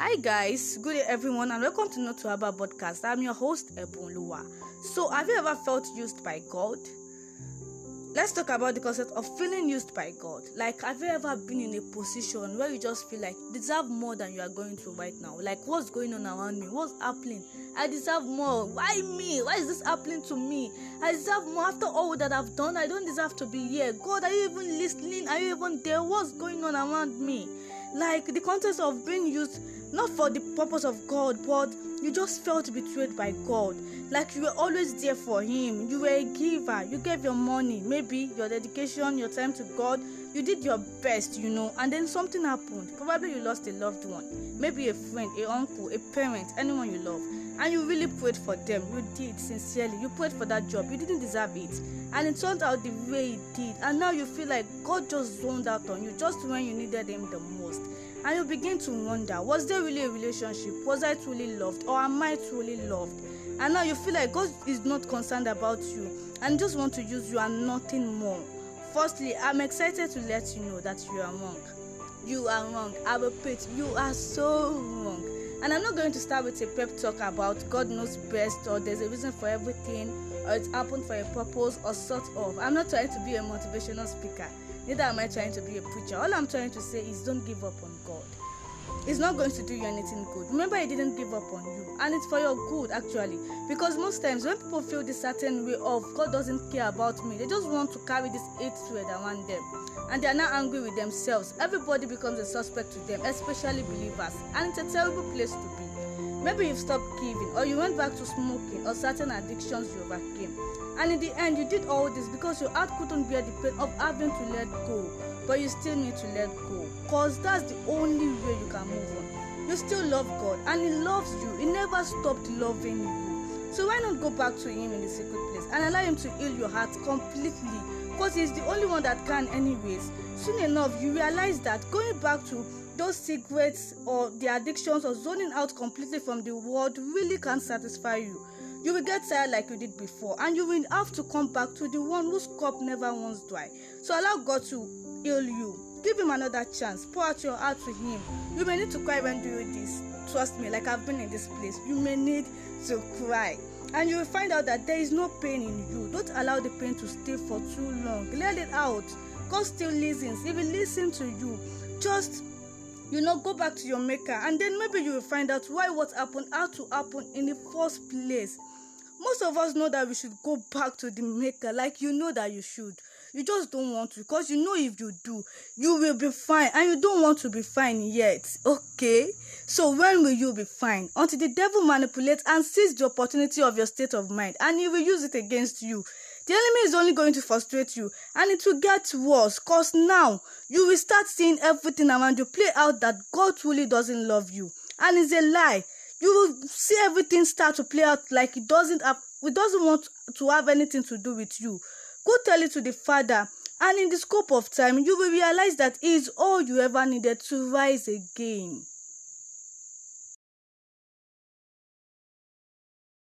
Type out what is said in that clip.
Hi guys, good day everyone, and welcome to Not to Abba podcast. I'm your host Ebunluwa. So, have you ever felt used by God? Let's talk about the concept of feeling used by God. Like, have you ever been in a position where you just feel like you deserve more than you are going through right now? Like, what's going on around me? What's happening? I deserve more. Why me? Why is this happening to me? I deserve more after all that I've done. I don't deserve to be here. God, are you even listening? Are you even there? What's going on around me? Like the context of being used not for the purpose of God, but you just felt betrayed by God. Like you were always there for Him. You were a giver. You gave your money, maybe your dedication, your time to God. You did your best, you know, and then something happened. Probably you lost a loved one, maybe a friend, a uncle, a parent, anyone you love, and you really prayed for them. You did sincerely. You prayed for that job. You didn't deserve it, and it turned out the way it did. And now you feel like God just zoned out on you just when you needed Him the most and you begin to wonder was there really a relationship? Was i truly loved? Or am i truly loved? And now you feel like god is not concerned about you and just want to use you and nothing more. Firstly i'm excited to let you know that you are wrong. You are wrong. I repeat you are so wrong. And i'm not going to start with a pep talk about god knows best or there's a reason for everything or it happened for a purpose or sort of. I'm not trying to be a motivational speaker neither am i trying to be a preacher. All i'm trying to say is don't give up on god. It's not going to do you anything good. Remember he didn't give up on you. And it's for your good actually. Because most times when people feel this certain way of god doesn't care about me they just want to carry this hate thread around them. And they are now angry with themselves. Everybody becomes a suspect to them especially believers. And it's a terrible place to be maybe you've stopped giving or you went back to smoking or certain addictions you overcame. And in the end you did all this because your heart couldn't bear the pain of having to let go. But you still need to let go cause that's the only way you can move on. You still love god and he loves you. He never stopped loving you so why not go back to him in the secret place and allow him to heal your heart completely? Because he's the only one that can anyways. Soon enough you realize that going back to those secrets or the addictions or zoning out completely from the world really can't satisfy you. You will get tired like you did before and you will have to come back to the one whose cup never once dry. So allow god to heal you give him another chance. Pour out your heart to him. You may need to cry when doing this. Trust me like i've been in this place you may need to cry. And you will find out that there is no pain in you. Don't allow the pain to stay for too long. Let it out. God still listens. He listen to you. Just you know go back to your maker. And then maybe you will find out why what happened had to happen in the first place. Most of us know that we should go back to the maker like you know that you should you just don't want to because you know if you do you will be fine and you don't want to be fine yet. Okay? So when will you be fine? Until the devil manipulates and sees the opportunity of your state of mind and he will use it against you. The enemy is only going to frustrate you and it will get worse cause now you will start seeing everything around you play out that god truly doesn't love you. And it's a lie. You will see everything start to play out like it doesn't have it doesn't want to have anything to do with you go tell it to the father. And in the scope of time you will realize that he is all you ever needed to rise again